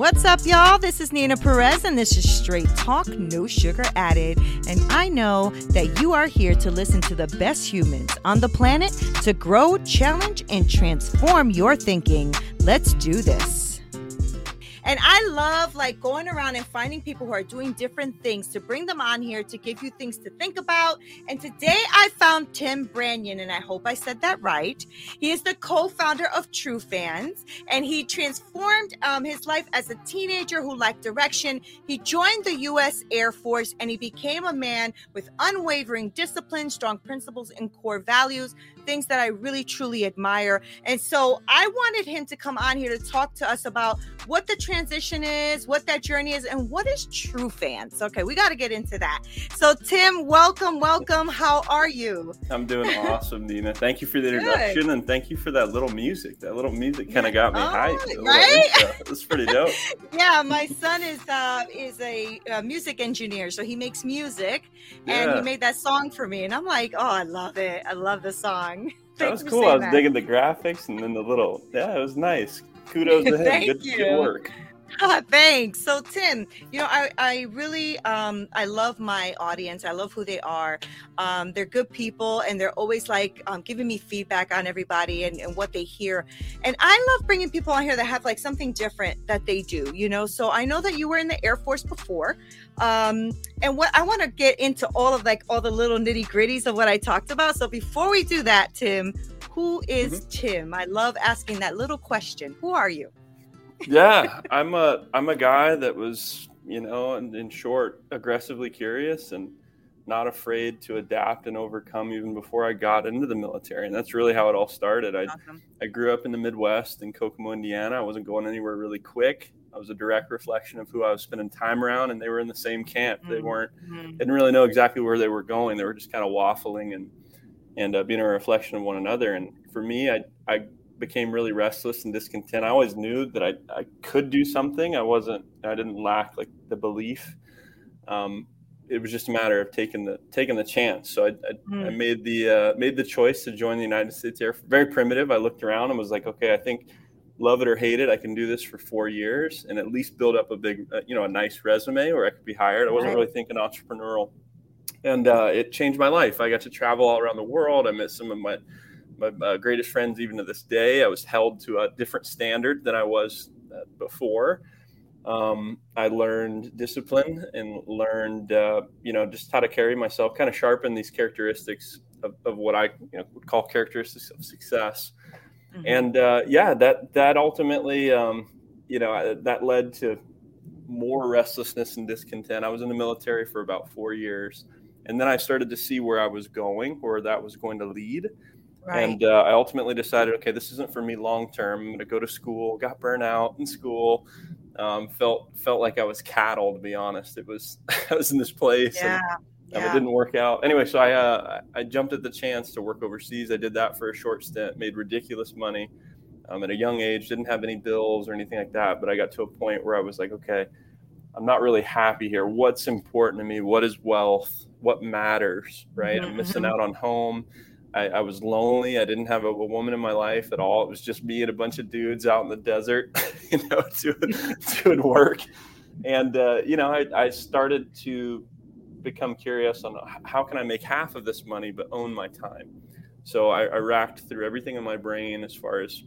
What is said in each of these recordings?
What's up, y'all? This is Nina Perez, and this is Straight Talk, No Sugar Added. And I know that you are here to listen to the best humans on the planet to grow, challenge, and transform your thinking. Let's do this. And I love like going around and finding people who are doing different things to bring them on here to give you things to think about. And today I found Tim Branyan, and I hope I said that right. He is the co-founder of True Fans, and he transformed um, his life as a teenager who lacked direction. He joined the U.S. Air Force, and he became a man with unwavering discipline, strong principles, and core values things that I really truly admire. And so I wanted him to come on here to talk to us about what the transition is, what that journey is, and what is true fans. Okay, we got to get into that. So, Tim, welcome, welcome. How are you? I'm doing awesome, Nina. Thank you for the introduction Good. and thank you for that little music. That little music kind of got me oh, hyped. Right? It's pretty dope. yeah, my son is uh, is a, a, music engineer, so he makes music, and he made that song for me, and I'm like, oh, I love it. I love the song that was cool. I was that. digging the graphics and then the little yeah, it was nice. Kudos to him. good, you. good work. Thanks. So Tim, you know, I, I really um I love my audience. I love who they are. Um, they're good people and they're always like um, giving me feedback on everybody and, and what they hear. And I love bringing people on here that have like something different that they do, you know. So I know that you were in the Air Force before. Um, and what I want to get into all of like all the little nitty gritties of what I talked about. So before we do that, Tim, who is mm-hmm. Tim? I love asking that little question. Who are you? Yeah, I'm a I'm a guy that was, you know, in, in short, aggressively curious and not afraid to adapt and overcome even before I got into the military. And that's really how it all started. I awesome. I grew up in the Midwest in Kokomo, Indiana. I wasn't going anywhere really quick. I was a direct reflection of who I was spending time around, and they were in the same camp. They mm-hmm. weren't mm-hmm. didn't really know exactly where they were going. They were just kind of waffling and and uh, being a reflection of one another. And for me, I I became really restless and discontent. I always knew that I, I could do something. I wasn't, I didn't lack like the belief. Um, it was just a matter of taking the taking the chance. So I, I, mm. I made the uh, made the choice to join the United States Air Force. Very primitive. I looked around and was like, okay, I think love it or hate it, I can do this for four years and at least build up a big, uh, you know, a nice resume, or I could be hired. I wasn't really thinking entrepreneurial, and uh, it changed my life. I got to travel all around the world. I met some of my my uh, greatest friends even to this day. I was held to a different standard than I was uh, before. Um, I learned discipline and learned, uh, you know, just how to carry myself, kind of sharpen these characteristics of, of what I you know, would call characteristics of success. Mm-hmm. And uh, yeah, that that ultimately, um, you know, that led to more restlessness and discontent. I was in the military for about four years, and then I started to see where I was going, where that was going to lead. Right. And uh, I ultimately decided, okay, this isn't for me long term. I'm going to go to school. Got burnt out in school. Um, felt felt like I was cattle, to be honest. It was I was in this place, yeah. and, yeah. it didn't work out. Anyway, so I uh, I jumped at the chance to work overseas. I did that for a short stint, made ridiculous money. um, at a young age, didn't have any bills or anything like that. But I got to a point where I was like, okay, I'm not really happy here. What's important to me? What is wealth? What matters? Right? Mm-hmm. I'm missing mm-hmm. out on home. I, I, was lonely. I didn't have a, a, woman in my life at all. It was just me and a bunch of dudes out in the desert, you know, doing, doing work. And, uh, you know, I, I started to become curious on how can I make half of this money but own my time. So I, I racked through everything in my brain as far as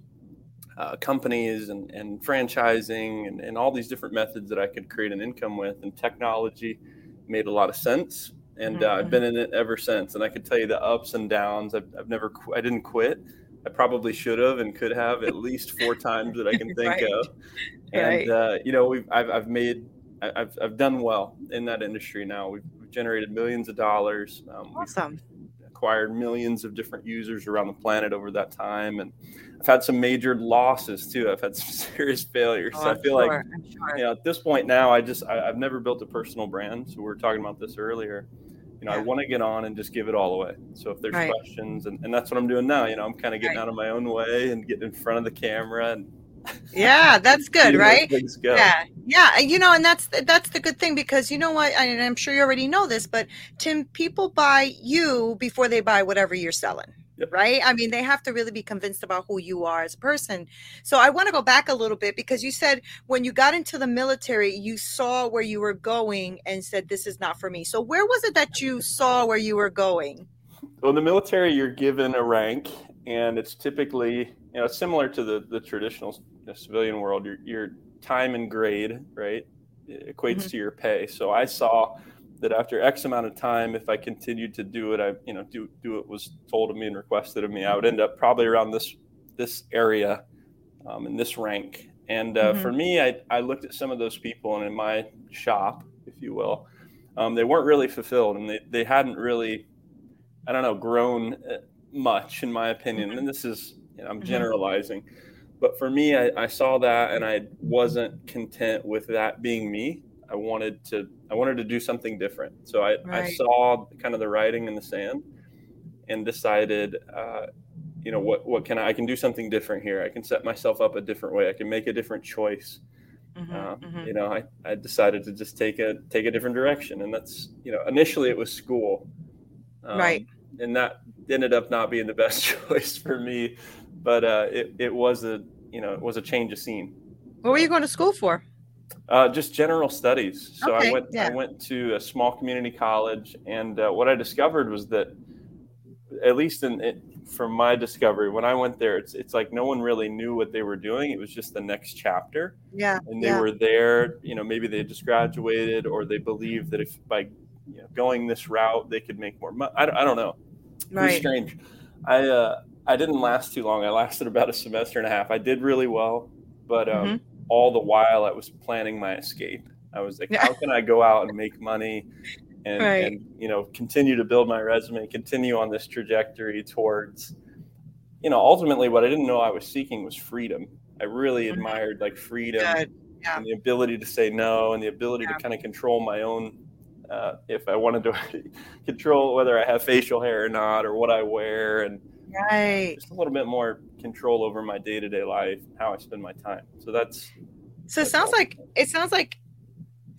uh, companies and, and franchising and, and all these different methods that I could create an income with. And technology made a lot of sense and mm-hmm. uh, I've been in it ever since. And I could tell you the ups and downs. I've, I've never, I didn't quit. I probably should have and could have at least four times that I can think right. of. And right. uh, you know, we've I've, I've made I've, I've done well in that industry now. We've, we've generated millions of dollars. Um, awesome. acquired millions of different users around the planet over that time, and I've had some major losses too. I've had some serious failures. Oh, I feel sure. like sure. you know at this point now, I just I, have never built a personal brand. So we were talking about this earlier you know, yeah. I want to get on and just give it all away. So if there's right. questions, and, and that's what I'm doing now, you know, I'm kind of getting right. out of my own way and getting in front of the camera and yeah that's good right yeah yeah you know and that's that's the good thing because you know what and i'm sure you already know this but tim people buy you before they buy whatever you're selling Yep. Right. I mean, they have to really be convinced about who you are as a person. So I want to go back a little bit because you said when you got into the military, you saw where you were going and said, this is not for me. So where was it that you saw where you were going? Well, in the military, you're given a rank, and it's typically, you know, similar to the, the traditional civilian world. Your, your time and grade, right, equates mm-hmm. to your pay. So I saw that after X amount of time, if I continued to do it, I you know do do what was told of me and requested of me, I would end up probably around this this area um, in this rank. And uh, mm-hmm. for me, I, I looked at some of those people, and in my shop, if you will, um, they weren't really fulfilled, and they they hadn't really, I don't know, grown uh, much in my opinion. Mm-hmm. And this is you know, I'm mm-hmm. generalizing. But for me, I, I saw that and I wasn't content with that being me. I wanted to I wanted to do something different. So I, right. I saw kind of the writing in the sand and decided, uh, you know, what what can I, I can do something different here. I can set myself up a different way. I can make a different choice. Mm-hmm, uh, mm-hmm. You know, I, I decided to just take a take a different direction, and that's you know initially it was school, um, right, and that ended up not being the best choice for me, but uh, it it was a you know it was a change of scene. What were you going to school for? Uh, just general studies. So okay, I went yeah. I went to a small community college, and uh, what I discovered was that, at least in it, from my discovery, when I went there, it's it's like no one really knew what they were doing. It was just the next chapter. Yeah. And they yeah. were there. You know, maybe they just graduated, or they believed that if by you know, going this route they could make more money. I, don't, I don't know. Right. It was strange. I uh, I didn't last too long. I lasted about a semester and a half. I did really well, but um, mm-hmm all the while I was planning my escape. I was like, how can I go out and make money and, right. and, you know, continue to build my resume, continue on this trajectory towards, you know, ultimately what I didn't know I was seeking was freedom. I really mm-hmm. admired like freedom yeah. and the ability to say no and the ability yeah. to kind of control my own uh, if I wanted to control whether I have facial hair or not or what I wear and right. Just a little bit more control over my day-to-day life how i spend my time. So that's so it sounds like it sounds like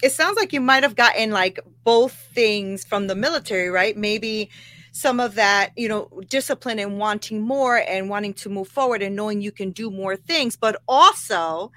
it sounds like you might have gotten like both things from the military right? Maybe some of that you know discipline and wanting more and wanting to move forward and knowing you can do more things but also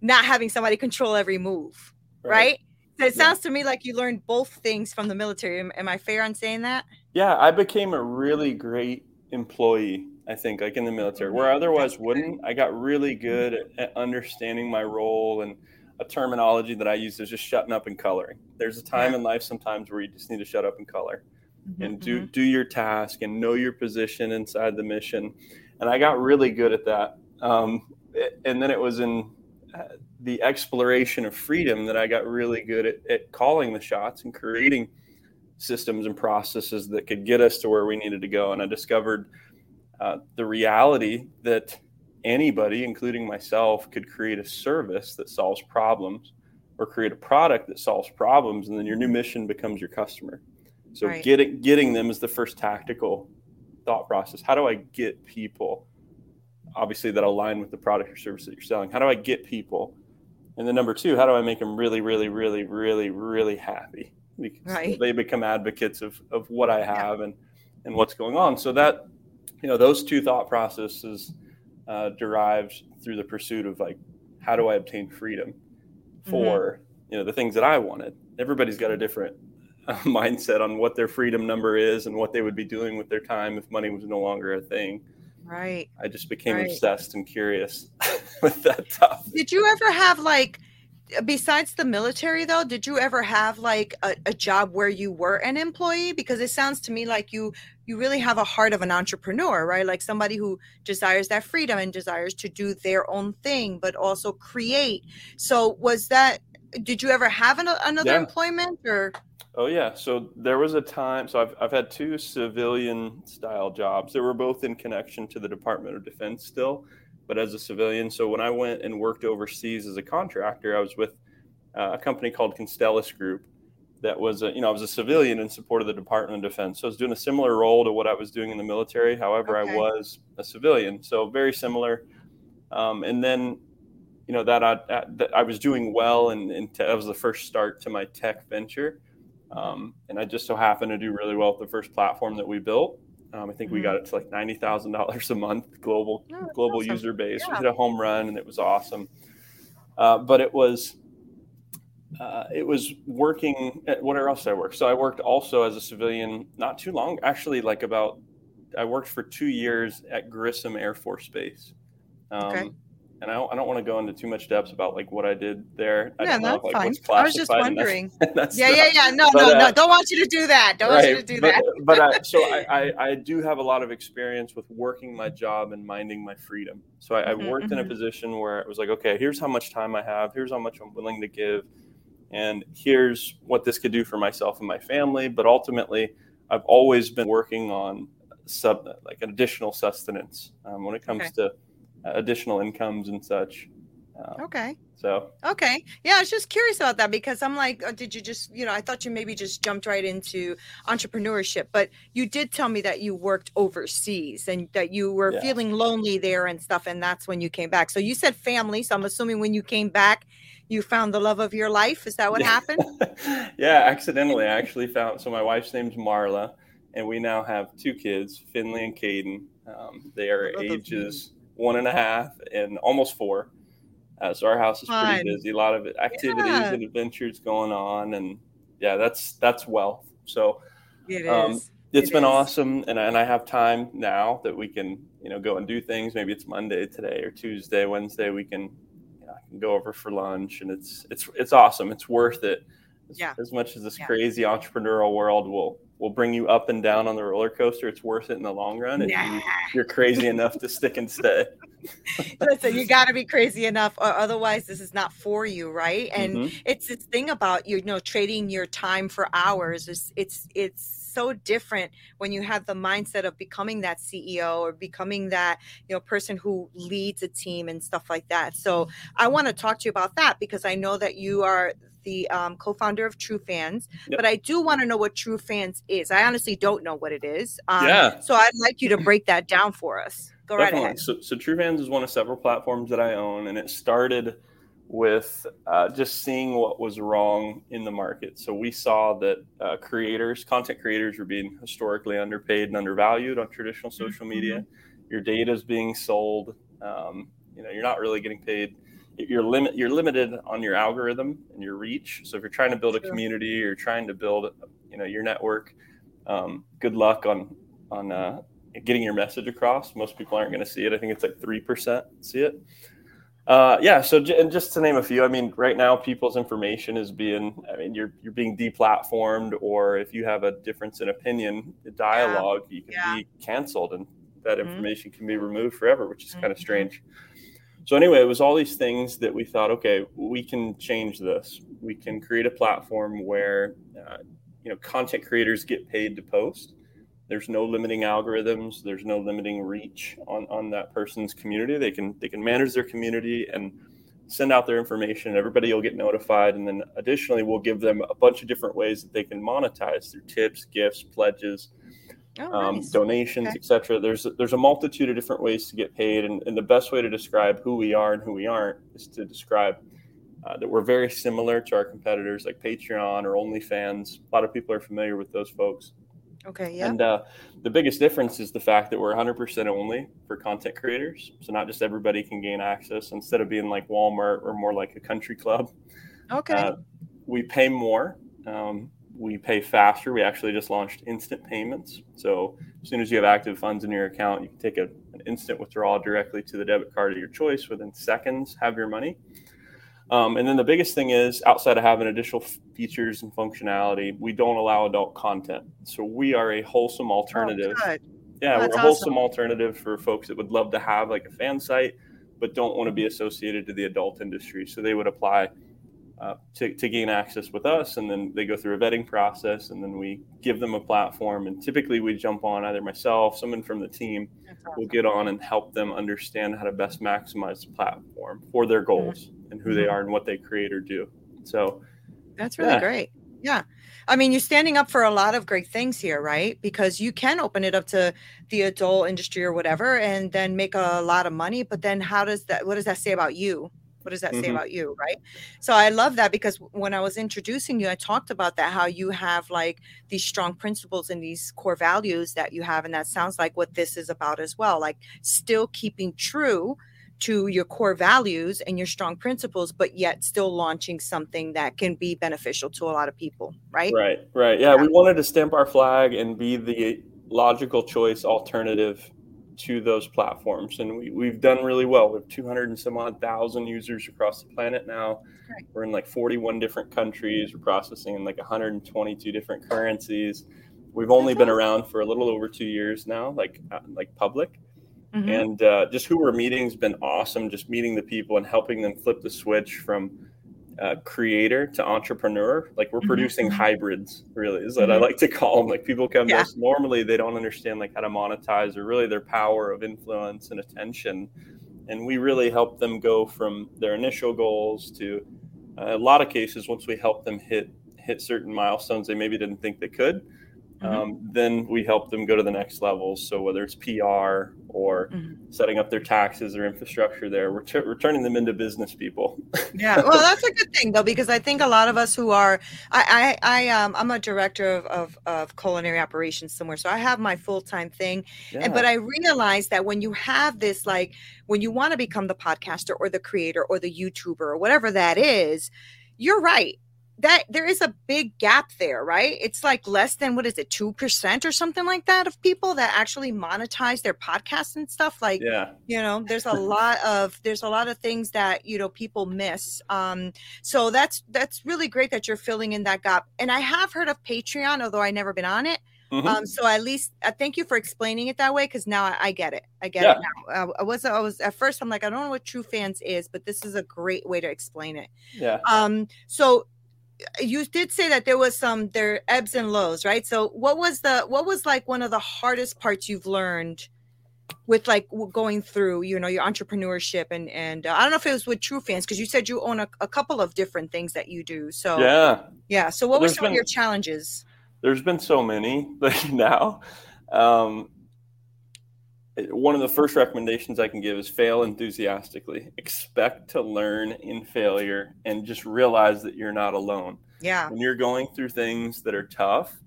not having somebody control every move right, right? So it sounds yeah. to me like you learned both things from the military. Am, am i fair on saying that? Yeah i became a really great employee i think like in the military where I otherwise wouldn't. I got really good at, understanding my role and a terminology that i use is just shutting up and coloring. There's a time yeah. in life sometimes where you just need to shut up and color mm-hmm, and do mm-hmm. do your task and know your position inside the mission. And i got really good at that. Um, and then it was in uh, the exploration of freedom that i got really good at, at calling the shots and creating systems and processes that could get us to where we needed to go. And I discovered uh, the reality that anybody, including myself, could create a service that solves problems or create a product that solves problems. And then your new mission becomes your customer. So right. getting, getting them is the first tactical thought process. How do I get people obviously that align with the product or service that you're selling. How do I get people? And then number two, how do I make them really, really, really, really, really happy? Because Right. they become advocates of, of what I have and, and what's going on. So that, you know, those two thought processes uh, derived through the pursuit of like, how do I obtain freedom for, you know, the things that I wanted? Everybody's got a different uh, mindset on what their freedom number is and what they would be doing with their time if money was no longer a thing. Right. I just became Right. obsessed and curious with that topic. Did you ever have like, besides the military though, did you ever have like a, a job where you were an employee? Because it sounds to me like you you really have a heart of an entrepreneur, right? Like somebody who desires that freedom and desires to do their own thing, but also create. So was that? Did you ever have an, another Yeah. employment or? Oh yeah, so there was a time. So I've I've had two civilian style jobs. They were both in connection to the Department of Defense still, but as a civilian. So when I went and worked overseas as a contractor, I was with uh, a company called Constellis Group. That was a, you know I was a civilian in support of the Department of Defense. So I was doing a similar role to what I was doing in the military. However, Okay. I was a civilian, so very similar. Um, and then you know that I that I was doing well, and, and that was the first start to my tech venture. Um, and I just so happened to do really well with the first platform that we built. Um, I think we Mhm. got it to like ninety thousand dollars a month global Oh, global awesome. user base. Yeah. We hit a home run, and it was awesome. Uh, but it was uh, it was working. At, what else did I work? So I worked also as a civilian not too long, actually, like about I worked for two years at Grissom Air Force Base. Um, Okay. And I don't, I don't want to go into too much depth about like what I did there. I Yeah, don't know, that's like, fine. I was just and that's- wondering. that's Yeah, yeah, yeah. No, but, no, uh, no. Don't want you to do that. Don't want you to do but, that. But I, so I, I, I do have a lot of experience with working my job and minding my freedom. So I, Mhm, I worked in a mhm. position where it was like, okay, here's how much time I have. Here's how much I'm willing to give. And here's what this could do for myself and my family. But ultimately, I've always been working on sub like an additional sustenance um, when it comes Okay. to uh, additional incomes and such. Um, Okay. So Okay. Yeah, I was just curious about that because I'm like, uh, did you just, you know, I thought you maybe just jumped right into entrepreneurship, but you did tell me that you worked overseas and that you were Yeah. feeling lonely there and stuff. And that's when you came back. So you said family. So I'm assuming when you came back, you found the love of your life. Is that what Yeah. happened? yeah, accidentally, I actually found. So my wife's name's Marla, and we now have two kids, Finley and Caden. Um, they are ages one and a half and almost four. Uh, so our house is Fun. pretty busy. A lot of activities Yeah. and adventures going on, and yeah, that's that's wealth. So It is. Um, it's It been is. awesome, and I, and I have time now that we can you know go and do things. Maybe it's Monday today or Tuesday, Wednesday. We can you know, I can go over for lunch, and it's it's it's awesome. It's worth it. As, Yeah. as much as this Yeah. crazy entrepreneurial world will will bring you up and down on the roller coaster, it's worth it in the long run if Nah. you, you're crazy enough to stick and stay. Listen, you got to be crazy enough, or otherwise, this is not for you, right? And Mhm. it's this thing about you know trading your time for hours. It's it's it's so different when you have the mindset of becoming that CEO or becoming that you know person who leads a team and stuff like that. So I want to talk to you about that because I know that you are the um, co-founder of True Fans, Yep. but I do want to know what True Fans is. I honestly don't know what it is. Um, Yeah. So I'd like you to break that down for us. Go right Definitely. ahead. So, so TrueFans is one of several platforms that I own, and it started with uh, just seeing what was wrong in the market. So we saw that uh, creators, content creators, were being historically underpaid and undervalued on traditional social media. Your data is being sold. Um, you know, you're not really getting paid. You're limit. You're limited on your algorithm and your reach. So if you're trying to build a community or trying to build, you know, your network, um, good luck on on uh, getting your message across. Most people aren't going to see it. I think it's like three percent see it. Uh, yeah. So j- and just to name a few, I mean, right now people's information is being. I mean, you're you're being deplatformed, or if you have a difference in opinion, the dialogue, you can Yeah. be canceled, and that Mhm. information can be removed forever, which is kind Mhm. of strange. So anyway, it was all these things that we thought, okay, we can change this. We can create a platform where, uh, you know, content creators get paid to post. There's no limiting algorithms. There's no limiting reach on, on that person's community. They can they can manage their community and send out their information. Everybody will get notified, and then additionally, we'll give them a bunch of different ways that they can monetize through tips, gifts, pledges. Oh, um, nice. donations, Okay. etc. There's there's a multitude of different ways to get paid, and, and the best way to describe who we are and who we aren't is to describe uh, that we're very similar to our competitors like Patreon or OnlyFans. A lot of people are familiar with those folks. Okay, yeah. And uh, the biggest difference is the fact that we're 100% only for content creators. So not just everybody can gain access. Instead of being like Walmart or more like a country club, okay. uh, we pay more. Um, we pay faster. We actually just launched instant payments. So as soon as you have active funds in your account, you can take a, an instant withdrawal directly to the debit card of your choice within seconds. Have your money. Um, and then the biggest thing is outside of having additional features and functionality, we don't allow adult content. So we are a wholesome alternative. Oh. Yeah, Oh, we're a wholesome awesome. alternative for folks that would love to have like a fan site, but don't want to be associated to the adult industry. So they would apply uh, to, to gain access with us, and then they go through a vetting process, and then we give them a platform. And typically, we jump on either myself, someone from the team, That's will get on and help them understand how to best maximize the platform for their goals and who they Mhm. are and what they create or do. So That's really Yeah. great. Yeah. I mean, you're standing up for a lot of great things here, right? Because you can open it up to the adult industry or whatever and then make a lot of money. But then how does that, what does that say about you? What does that say Mhm. about you? Right. So I love that because when I was introducing you, I talked about that, how you have like these strong principles and these core values that you have. And that sounds like what this is about as well. Like still keeping true to your core values and your strong principles, but yet still launching something that can be beneficial to a lot of people, right? Right, right. Yeah, Yeah. we wanted to stamp our flag and be the logical choice alternative to those platforms. And we, we've done really well. We have 200 and some odd thousand users across the planet now. We're in like 41 different countries. We're processing in like 122 different currencies. We've only That's been awesome. around for a little over two years now, like uh, like public. Mhm. And uh, just who we're meeting has been awesome. Just meeting the people and helping them flip the switch from uh, creator to entrepreneur. Like we're Mhm, producing mhm. hybrids, really, is what I Mhm. like to call them. Like people come Yeah. to us normally, they don't understand like how to monetize or really their power of influence and attention. And we really help them go from their initial goals to uh, a lot of cases. Once we help them hit hit certain milestones they maybe didn't think they could, Mhm. um, then we help them go to the next levels. So whether it's PR or Mhm. setting up their taxes or infrastructure there, we're, t- we're turning them into business people. yeah well that's a good thing though because i think a lot of us who are i i, I um i'm a director of, of of culinary operations somewhere so i have my full-time thing Yeah. and but i realized that when you have this like when you want to become the podcaster or the creator or the youtuber or whatever that is you're right that there is a big gap there right it's like less than what is it 2% or something like that of people that actually monetize their podcasts and stuff like yeah. you know there's a lot of there's a lot of things that you know people miss um so that's that's really great that you're filling in that gap and i have heard of patreon although i never been on it Mhm. um so at least i thank you for explaining it that way because now I, I get it i get Yeah. it now uh, i was i was at first i'm like i don't know what true fans is but this is a great way to explain it yeah. um so you did say that there was some there ebbs and lows right so what was the what was like one of the hardest parts you've learned with like going through you know your entrepreneurship and and uh, i don't know if it was with true fans because you said you own a, a couple of different things that you do so Yeah. yeah so what were There's some of your challenges There's been so many like now. Um, one of the first recommendations I can give is fail enthusiastically. Expect to learn in failure and just realize that you're not alone. yeah When you're going through things that are tough,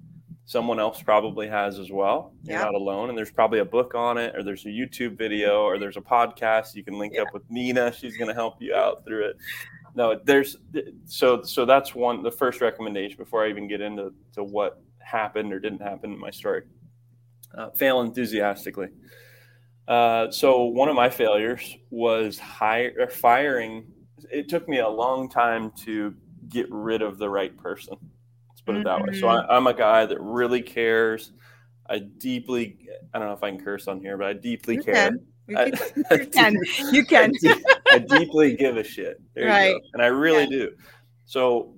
someone else probably has as well. You're Yeah. not alone. And there's probably a book on it, or there's a YouTube video, or there's a podcast. You can link Yeah. up with Nina. She's going to help you out through it. No, there's so so that's one the first recommendation before I even get into to what happened or didn't happen in my story. Uh, fail enthusiastically. Uh, so one of my failures was hire, firing. It took me a long time to get rid of the right person. Let's put it that way. So I, I'm a guy that really cares. I deeply, I don't know if I can curse on here, but I deeply You care. can. You I- can. You can. You can. I, I deeply give a shit. There you Right. go. And I really Yeah. do. So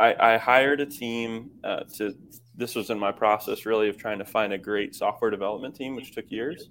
I, I hired a team uh, to, this was in my process really of trying to find a great software development team, which took years.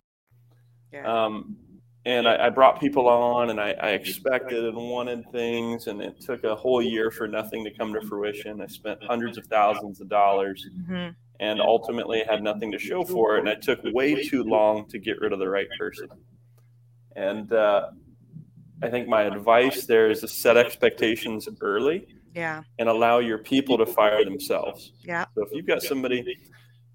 Yeah. Um, and I, I, brought people on and I, I, expected and wanted things and it took a whole year for nothing to come to fruition. I spent hundreds of thousands of dollars mm-hmm. and ultimately had nothing to show for it and i took way too long to get rid of the right person. And uh, i think my advice there is to set expectations early yeah. and allow your people to fire themselves. Yeah. So if you've got somebody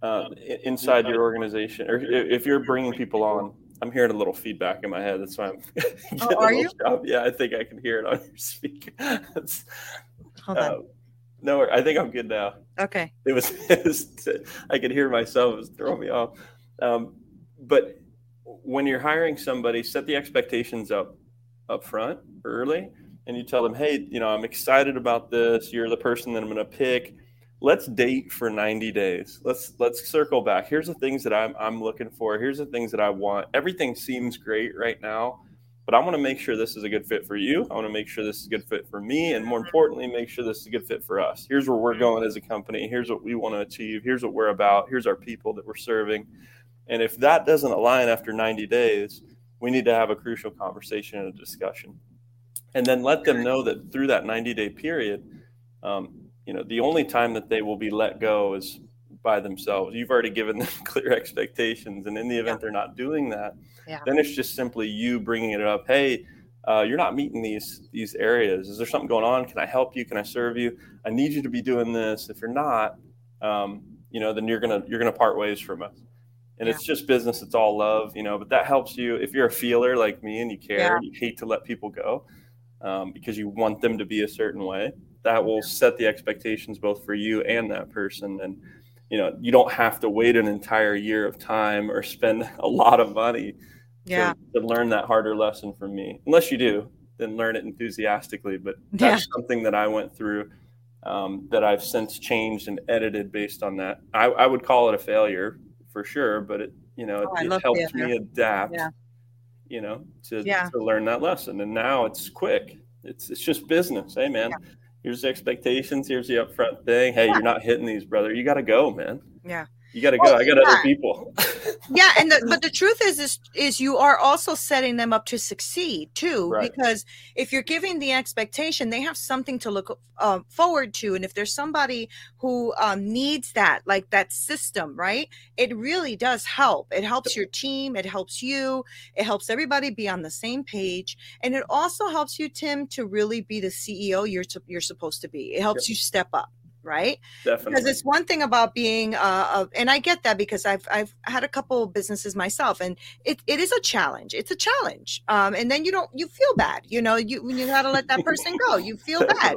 uh, inside your organization or if you're bringing people on I'm hearing a little feedback in my head. That's why I'm. oh, are you? Job. Yeah, I think I can hear it on your speaker. Hold on. Uh, no, I think I'm good now. Okay. It was, it was I could hear myself. It was throwing me off. Um, but when you're hiring somebody, set the expectations up up front early, and you tell them, "Hey, you know, I'm excited about this. You're the person that I'm going to pick." Let's date for 90 days. Let's let's circle back. Here's the things that I'm I'm looking for. Here's the things that I want. Everything seems great right now, but I want to make sure this is a good fit for you. I want to make sure this is a good fit for me, and more importantly, make sure this is a good fit for us. Here's where we're going as a company. Here's what we want to achieve. Here's what we're about. Here's our people that we're serving. And if that doesn't align after 90 days, we need to have a crucial conversation and a discussion. And then let them know that through that 90 day period, um, you know the only time that they will be let go is by themselves. You've already given them clear expectations and in the event yeah. they're not doing that yeah. then it's just simply you bringing it up. Hey uh, you're not meeting these these areas. Is there something going on? Can i help you? Can i serve you? I need you to be doing this. If you're not um, you know then you're gonna you're gonna part ways from us. And yeah. it's just business. It's all love you know but that helps you. If you're a feeler like me and you care you hate to let people go um, because you want them to be a certain way that will set the expectations both for you and that person. And you know you don't have to wait an entire year of time or spend a lot of money yeah. to, to learn that harder lesson from me. Unless you do then learn it enthusiastically. But that's yeah. something that i went through um, that i've since changed and edited based on that. I, I, would call it a failure for sure but it you know oh, it, it helped me adapt yeah. you know to, to learn that lesson. And now it's quick. It's, it's just business. Hey man here's the expectations, here's the upfront thing. Hey, yeah. you're not hitting these, brother. You got to go, man. Yeah. You got to go. I got yeah. other people. yeah, and the, but the truth is, is, is you are also setting them up to succeed too, right. because if you're giving the expectation, they have something to look uh, forward to, and if there's somebody who um, needs that, like that system, right? It really does help. It helps your team. It helps you. It helps everybody be on the same page, and it also helps you, Tim, to really be the CEO you're you're supposed to be. It helps yep. you step up right? Definitely. Because it's one thing about being, uh, and I get that because I've I've had a couple businesses myself, and it, it is a challenge. It's a challenge, um, and then you don't you feel bad, you know. You when you got to let that person go. You feel bad.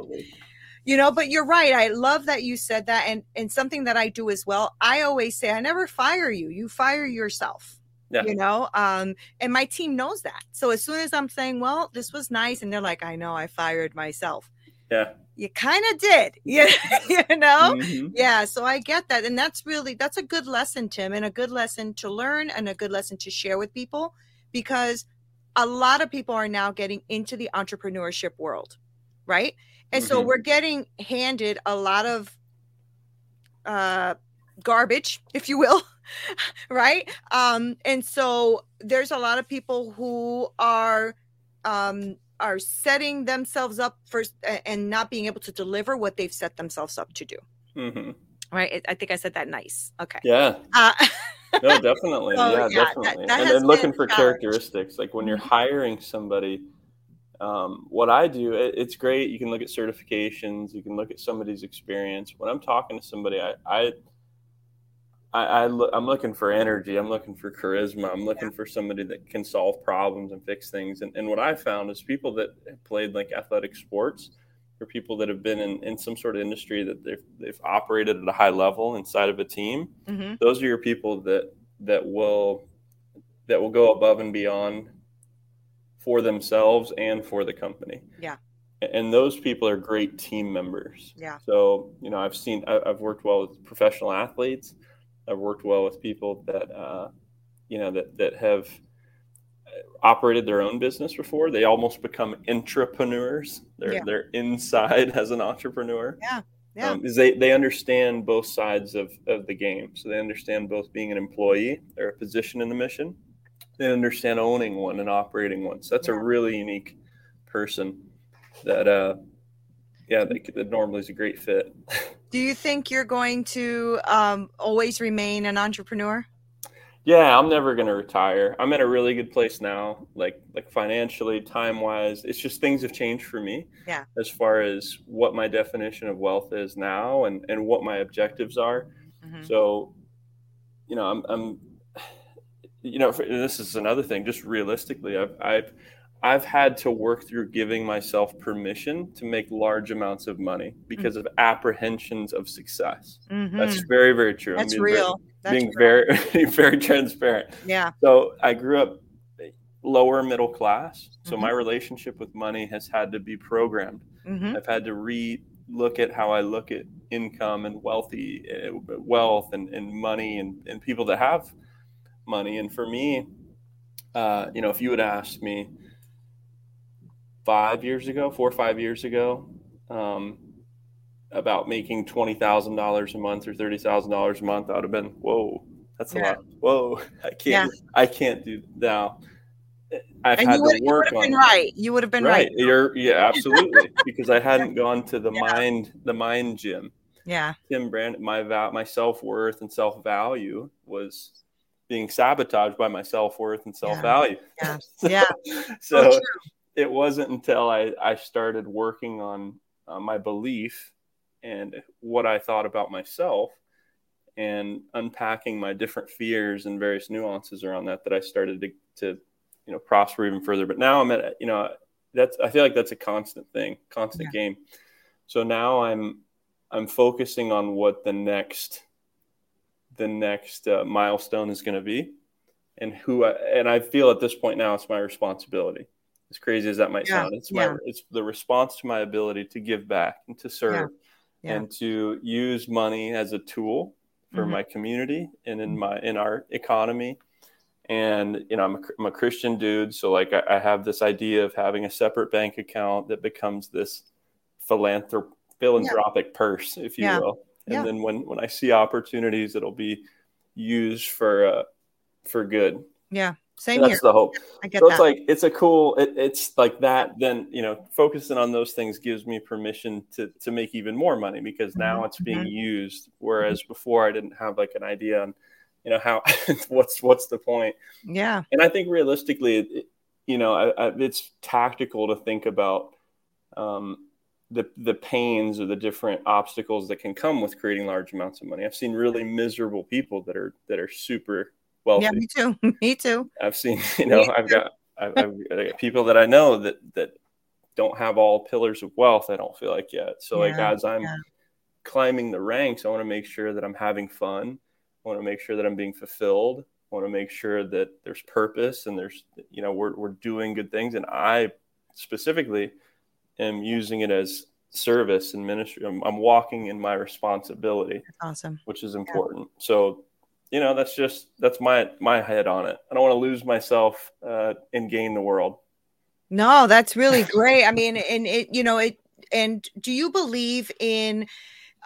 You know, but you're right. I love that you said that, and and something that I do as well. I always say, I never fire you. You fire yourself. Yeah. you know um and my team knows that so as soon as i'm saying well this was nice and they're like i know i fired myself yeah you kind of did you, you know mm-hmm. yeah so i get that and that's really that's a good lesson tim and a good lesson to learn and a good lesson to share with people because a lot of people are now getting into the entrepreneurship world right and mm-hmm. so we're getting handed a lot of uh garbage if you will right? Um, and so there's a lot of people who are um, are setting themselves up for and not being able to deliver what they've set themselves up to do. Mm-hmm. Right? I think I said that nice. Okay. Yeah. Uh, no, definitely. So, yeah, yeah, definitely. that- that and looking for characteristics, like when you're Mhm. hiring somebody. Um, what I do, it, it's great. You can look at certifications. You can look at somebody's experience. When I'm talking to somebody, I, I, I, I I'm looking for energy. I'm looking for charisma. I'm looking for somebody that can solve problems and fix things. And, and what I found is people that have played like athletic sports, or people that have been in, in some sort of industry that they've, they've operated at a high level inside of a team mhm. those are your people that that will that will go above and beyond for themselves and for the company Yeah. And those people are great team members Yeah. so you know i've seen i've worked well with professional athletes i've worked well with people that uh, you know that that have operated their own business before they almost become entrepreneurs they're Yeah. they're inside as an entrepreneur Yeah. um, is they, they understand both sides of, of the game. So they understand both being an employee or a position in the mission. They understand owning one and operating one. So that's a really unique person that, uh, yeah, that, that normally is a great fit. Do you think you're going to um, always remain an entrepreneur? yeah, I'm never going to retire. I'm at a really good place now, like, like financially, time wise. It's just things have changed for me. Yeah. As far as what my definition of wealth is now and, and what my objectives are. Mhm. So, you know, I'm, I'm you know, for, this is another thing. Just realistically, I've, I've, I've had to work through giving myself permission to make large amounts of money because of apprehensions of success. Mhm. That's very, very true. That's being very- real. That's being real. very, very transparent. yeah. So I grew up lower middle class. So Mhm. my relationship with money has had to be programmed. hmm I've had to re look at how I look at income and wealthy uh, wealth and, and money and, and people that have money. And for me, uh, you know, if you would ask me five years ago, four or five years ago, um, about making twenty thousand dollars a month or thirty thousand dollars a month, I would have been, whoa, that's a Yeah. lot. Whoa, I can't, I can't do now. I've And had you would to work on been right. You would have been right. You're yeah, absolutely. because I hadn't gone to the Yeah. mind the mind gym. Yeah. Tim Brand my val my self worth and self value was being sabotaged by my self worth and self value. Yeah. Yeah. so So it wasn't until I, I started working on uh, my belief and what I thought about myself and unpacking my different fears and various nuances around that that I started to, to you know prosper even further. But now I'm at you know that's I feel like that's a constant thing, constant game. So now I'm I'm focusing on what the next the next uh, milestone is going to be and who I, and I feel at this point now it's my responsibility as crazy as that might Yeah, sound it's my yeah. it's the response to my ability to give back and to serve yeah. and to use money as a tool for Mhm. my community and in my in our economy and you know i'm a, I'm a christian dude so like I, I have this idea of having a separate bank account that becomes this philanthrop- philanthropic purse if you will and then when when i see opportunities it'll be used for uh for good Yeah. Same that's here. the hope I get so that. it's like it's a cool it, it's like that then you know focusing on those things gives me permission to to make even more money because now Mhm, it's being used whereas before i didn't have like an idea on you know how what's what's the point yeah. and i think realistically it- you know I, I, it's tactical to think about um the the pains or the different obstacles that can come with creating large amounts of money i've seen really miserable people that are that are super wealthy Yeah. Me too. me too. I've seen, you know, I've got, I've, I've got people that I know that that don't have all pillars of wealth. I don't feel like yet. So like as I'm yeah. climbing the ranks, I want to make sure that I'm having fun. I want to make sure that I'm being fulfilled. I want to make sure that there's purpose and there's, you know, we're we're doing good things. And I specifically am using it as service and ministry. I'm, I'm walking in my responsibility That's awesome. which is important. So, you know, that's just that's my my head on it. I don't want to lose myself uh, and gain the world. No, that's really great. I mean, and it, you know, it, and do you believe in,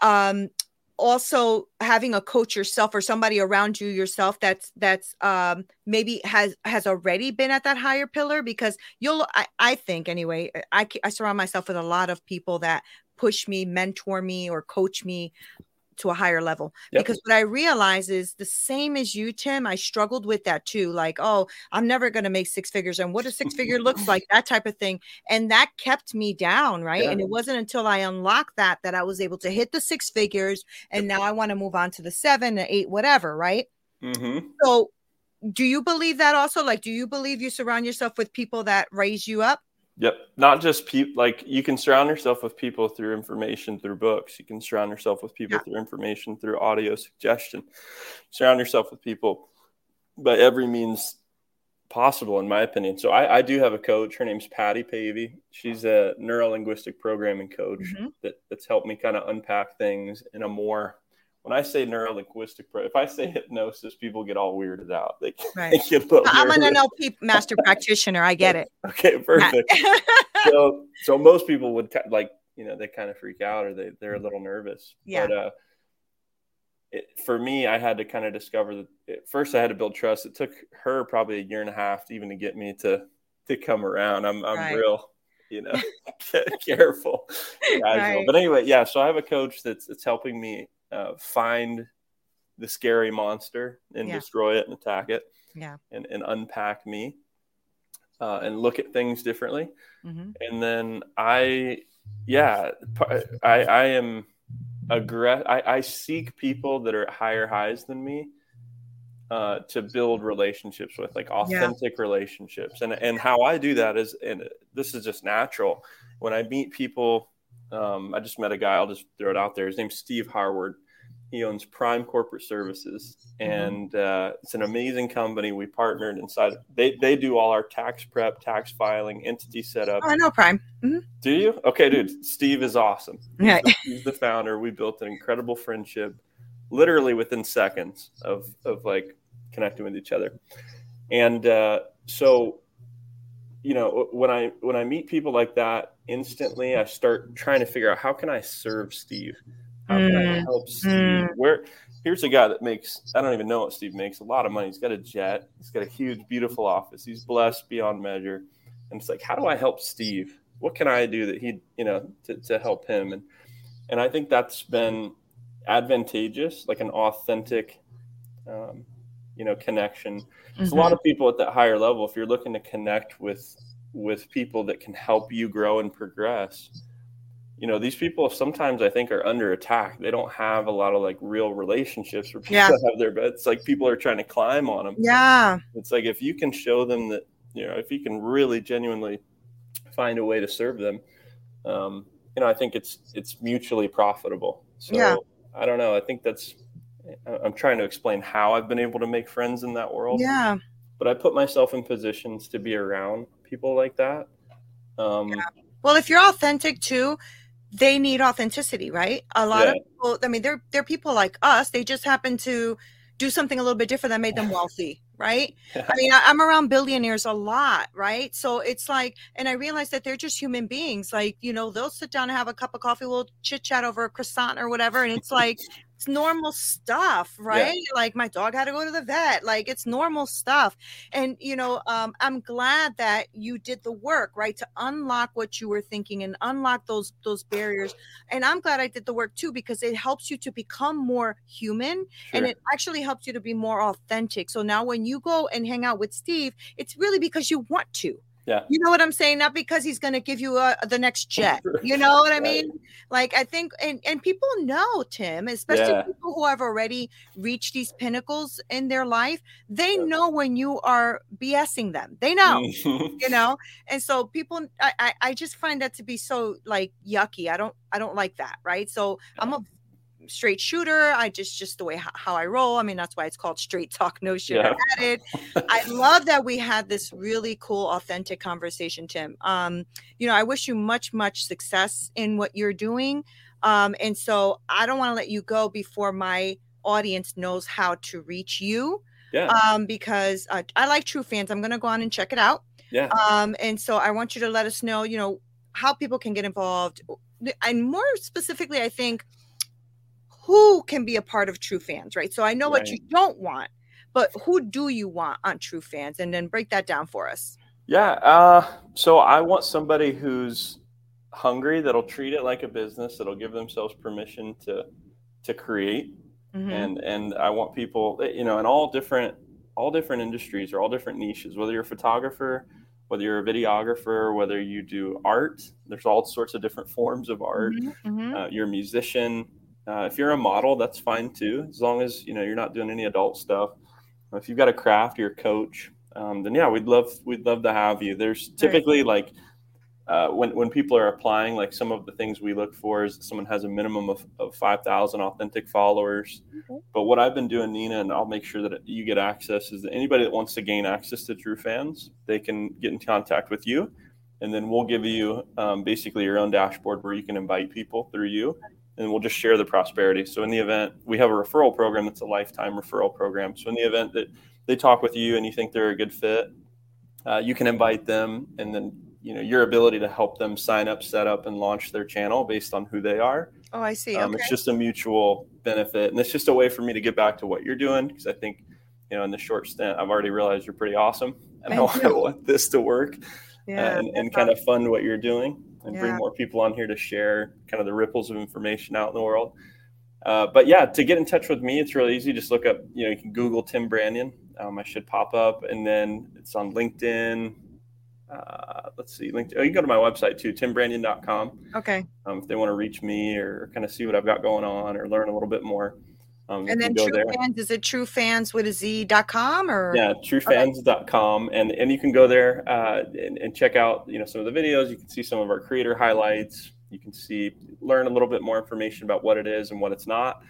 um, also having a coach yourself or somebody around you yourself that's that's um maybe has has already been at that higher pillar because you'll i, I think anyway I, I surround myself with a lot of people that push me mentor me or coach me to a higher level yep. because what i realize is the same as you tim i struggled with that too like oh i'm never going to make six figures and what a six figure looks like that type of thing and that kept me down right yeah. and it wasn't until i unlocked that that i was able to hit the six figures and now i want to move on to the seven the eight whatever right mm-hmm. so do you believe that also like do you believe you surround yourself with people that raise you up Yep. Not just people like you can surround yourself with people through information through books. You can surround yourself with people yeah. through information through audio suggestion. Surround yourself with people by every means possible, in my opinion. So I, I do have a coach. Her name's Patty Pavey. She's a neuro linguistic programming coach mm-hmm. that, that's helped me kind of unpack things in a more when I say neuro linguistic, if I say hypnosis, people get all weirded out. They, right. they get I'm an NLP master practitioner. I get it. Okay, perfect. so, so most people would like, you know, they kind of freak out or they they're a little nervous. Yeah. But uh, it, for me, I had to kind of discover that. It, first, I had to build trust. It took her probably a year and a half to even to get me to to come around. I'm I'm right. real you know, careful. Right. But anyway, yeah. So I have a coach that's that's helping me uh, find the scary monster and yeah. destroy it and attack it yeah and, and unpack me uh, and look at things differently mm-hmm. and then i yeah i i am aggressive I, I seek people that are at higher highs than me uh, to build relationships with like authentic yeah. relationships and and how i do that is and this is just natural when i meet people um, i just met a guy i'll just throw it out there his name's steve harward he owns Prime Corporate Services, mm-hmm. and uh, it's an amazing company. We partnered inside. They they do all our tax prep, tax filing, entity setup. Oh, I know Prime. Mm-hmm. Do you? Okay, dude. Steve is awesome. He's, yeah. the, he's the founder. We built an incredible friendship, literally within seconds of of like connecting with each other, and uh, so you know when i when i meet people like that instantly i start trying to figure out how can i serve steve how can mm. I help Steve? Mm. Where here's a guy that makes I don't even know what Steve makes a lot of money. He's got a jet. He's got a huge, beautiful office. He's blessed beyond measure. And it's like, how do I help Steve? What can I do that he, you know, to, to help him? And and I think that's been advantageous, like an authentic, um, you know, connection. Mm-hmm. So a lot of people at that higher level, if you're looking to connect with with people that can help you grow and progress, you know these people sometimes i think are under attack. They don't have a lot of like real relationships where people yeah. have their beds like people are trying to climb on them yeah. It's like if you can show them that you know if you can really genuinely find a way to serve them um, you know i think it's it's mutually profitable. So yeah. i don't know. I think that's i'm trying to explain how i've been able to make friends in that world. Yeah. But i put myself in positions to be around people like that. Um, yeah. well if you're authentic too they need authenticity, right? A lot yeah. of people, I mean, they're they're people like us. They just happen to do something a little bit different that made them wealthy, right? I mean, I, am around billionaires a lot, right? So it's like, and I realize that they're just human beings. Like, you know, they'll sit down and have a cup of coffee, we'll chit chat over a croissant or whatever, and it's like it's normal stuff, right? Yeah. Like my dog had to go to the vet. Like it's normal stuff. And you know, um, I'm glad that you did the work, right, to unlock what you were thinking and unlock those those barriers. And I'm glad I did the work too because it helps you to become more human sure. and it actually helps you to be more authentic. So now when you go and hang out with Steve, it's really because you want to yeah. You know what I'm saying? Not because he's going to give you a, the next jet. You know what I mean? Like I think and and people know Tim, especially yeah. people who have already reached these pinnacles in their life, they yeah. know when you are BSing them. They know. you know? And so people I, I I just find that to be so like yucky. I don't I don't like that, right? So I'm a straight shooter. I just just the way how, how I roll. I mean, that's why it's called straight talk, no sugar yeah. added. I love that we had this really cool, authentic conversation, Tim. Um, you know, I wish you much, much success in what you're doing. Um, and so I don't want to let you go before my audience knows how to reach you. Yeah. Um, because uh, I like True Fans. I'm gonna go on and check it out. Yeah. Um, and so I want you to let us know, you know, how people can get involved, and more specifically, I think who can be a part of True Fans, right? So I know Right. what you don't want, but who do you want on True Fans? And then break that down for us. Yeah. Uh, so I want somebody who's hungry that'll treat it like a business, that'll give themselves permission to to create, Mhm. and and I want people, you know, in all different all different industries or all different niches. Whether you're a photographer, whether you're a videographer, whether you do art, there's all sorts of different forms of art. Mhm, mhm. Uh, you're a musician. Uh, if you're a model, that's fine too, as long as you know you're not doing any adult stuff. If you've got a craft, you're a coach, um, then yeah, we'd love we'd love to have you. There's typically like uh, when when people are applying, like some of the things we look for is someone has a minimum of, of five thousand authentic followers. Okay. But what I've been doing, Nina, and I'll make sure that you get access, is that anybody that wants to gain access to True Fans, they can get in contact with you, and then we'll give you um, basically your own dashboard where you can invite people through you, and we'll just share the prosperity. So in the event we have a referral program that's a lifetime referral program. So in the event that they talk with you and you think they're a good fit, uh, you can invite them, and then you know your ability to help them sign up, set up, and launch their channel based on who they are. Oh, I see. Um, okay. It's just a mutual benefit, and it's just a way for me to get back to what you're doing because I think, you know, in the short stint, I've already realized you're pretty awesome, and I Thank want, you. I want this to work yeah. and, and kind of fund what you're doing and bring more people on here to share kind of the ripples of information out in the world. Uh, but yeah, to get in touch with me, it's really easy. Just look up, you know, you can Google Tim Branyan. Um, I should pop up, and then it's on LinkedIn. Uh, let's see, LinkedIn. Oh, you can go to my website too, timbranyan.com Okay. um, if they want to reach me or kind of see what I've got going on or learn a little bit more. Um, And then True there. Fans, is it True Fans with a Z dot com or? Yeah, truefans.com. And, and you can go there uh, and, and check out, you know, some of the videos. You can see some of our creator highlights. You can see, learn a little bit more information about what it is and what it's not.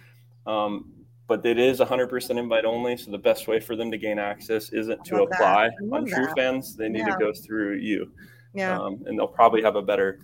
Um, but it is 100% invite only. So the best way for them to gain access isn't to apply on True that. Fans. They need Yeah. to go through you. Yeah. Um, and they'll probably have a better,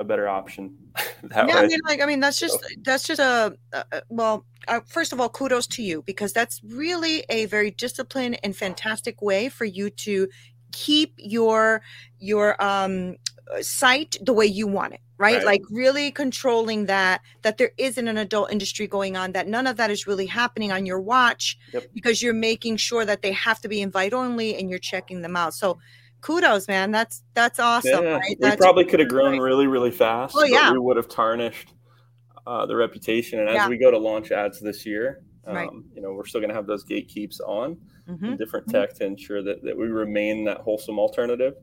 a better option yeah, way. I mean, like, I mean, that's just that's just a, a well. Uh, first of all, kudos to you because that's really a very disciplined and fantastic way for you to keep your your um site the way you want it right? Right. like really controlling that that there isn't an adult industry going on that none of that is really happening on your watch Yep. because you're making sure that they have to be invite only and you're checking them out so kudos man that's that's awesome Yeah, right we probably could have grown really, really fast. Oh, but yeah. we would have tarnished uh, the reputation. And as Yeah. we go to launch ads this year, um, Right. you know, we're still going to have those gatekeeps on Mhm. and different Mhm. tech to ensure that, that we remain that wholesome alternative.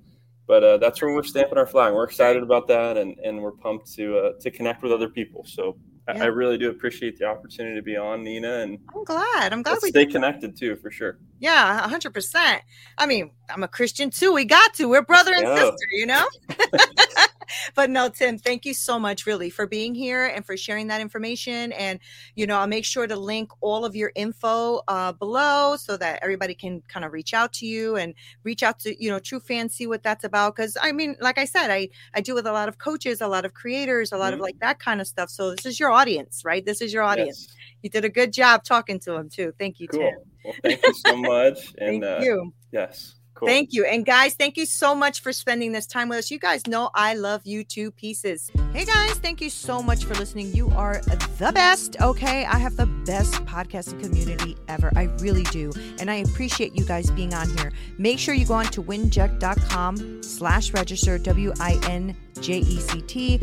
But uh, that's where we're stamping our flag. We're excited about that, and, and we're pumped to uh, to connect with other people. So Yeah. I really do appreciate the opportunity to be on, Nina, and i'm glad i'm glad we stay connected too, for sure. Yeah, hundred percent. I mean, I'm a Christian too. We got to. We're brother and Yeah. sister, you know. but no, Tim, thank you so much, really, for being here and for sharing that information. And you know, I'll make sure to link all of your info uh, below so that everybody can kind of reach out to you and reach out to you know True Fans, see what that's about. Because I mean, like I said, I I deal with a lot of coaches, a lot of creators, a lot of Mhm. like that kind of stuff. So this is your audience, right? This is your audience. Yes. You did a good job talking to them too. Thank you, Cool. Tim. Well, thank you so much. and Thank uh, you. yes, cool. Thank you. And guys, thank you so much for spending this time with us. You guys know I love you two pieces. Hey guys, thank you so much for listening. You are the best. Okay. I have the best podcasting community ever. I really do. And I appreciate you guys being on here. Make sure you go on to winject.com slash register, W-I-N J-E-C-T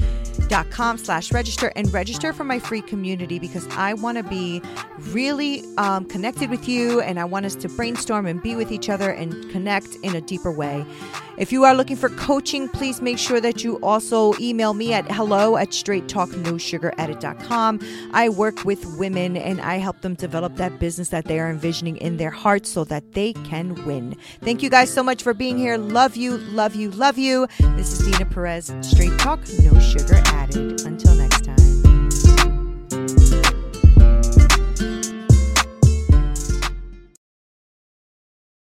dot com slash register and register for my free community because I want to be really um, connected with you and I want us to brainstorm and be with each other and connect in a deeper way. If you are looking for coaching, please make sure that you also email me at hello at straighttalknosugaradded.com. I work with women and I help them develop that business that they are envisioning in their hearts so that they can win. Thank you guys so much for being here. Love you, love you, love you. This is Dina Perez, Straight Talk, No Sugar Added. Until next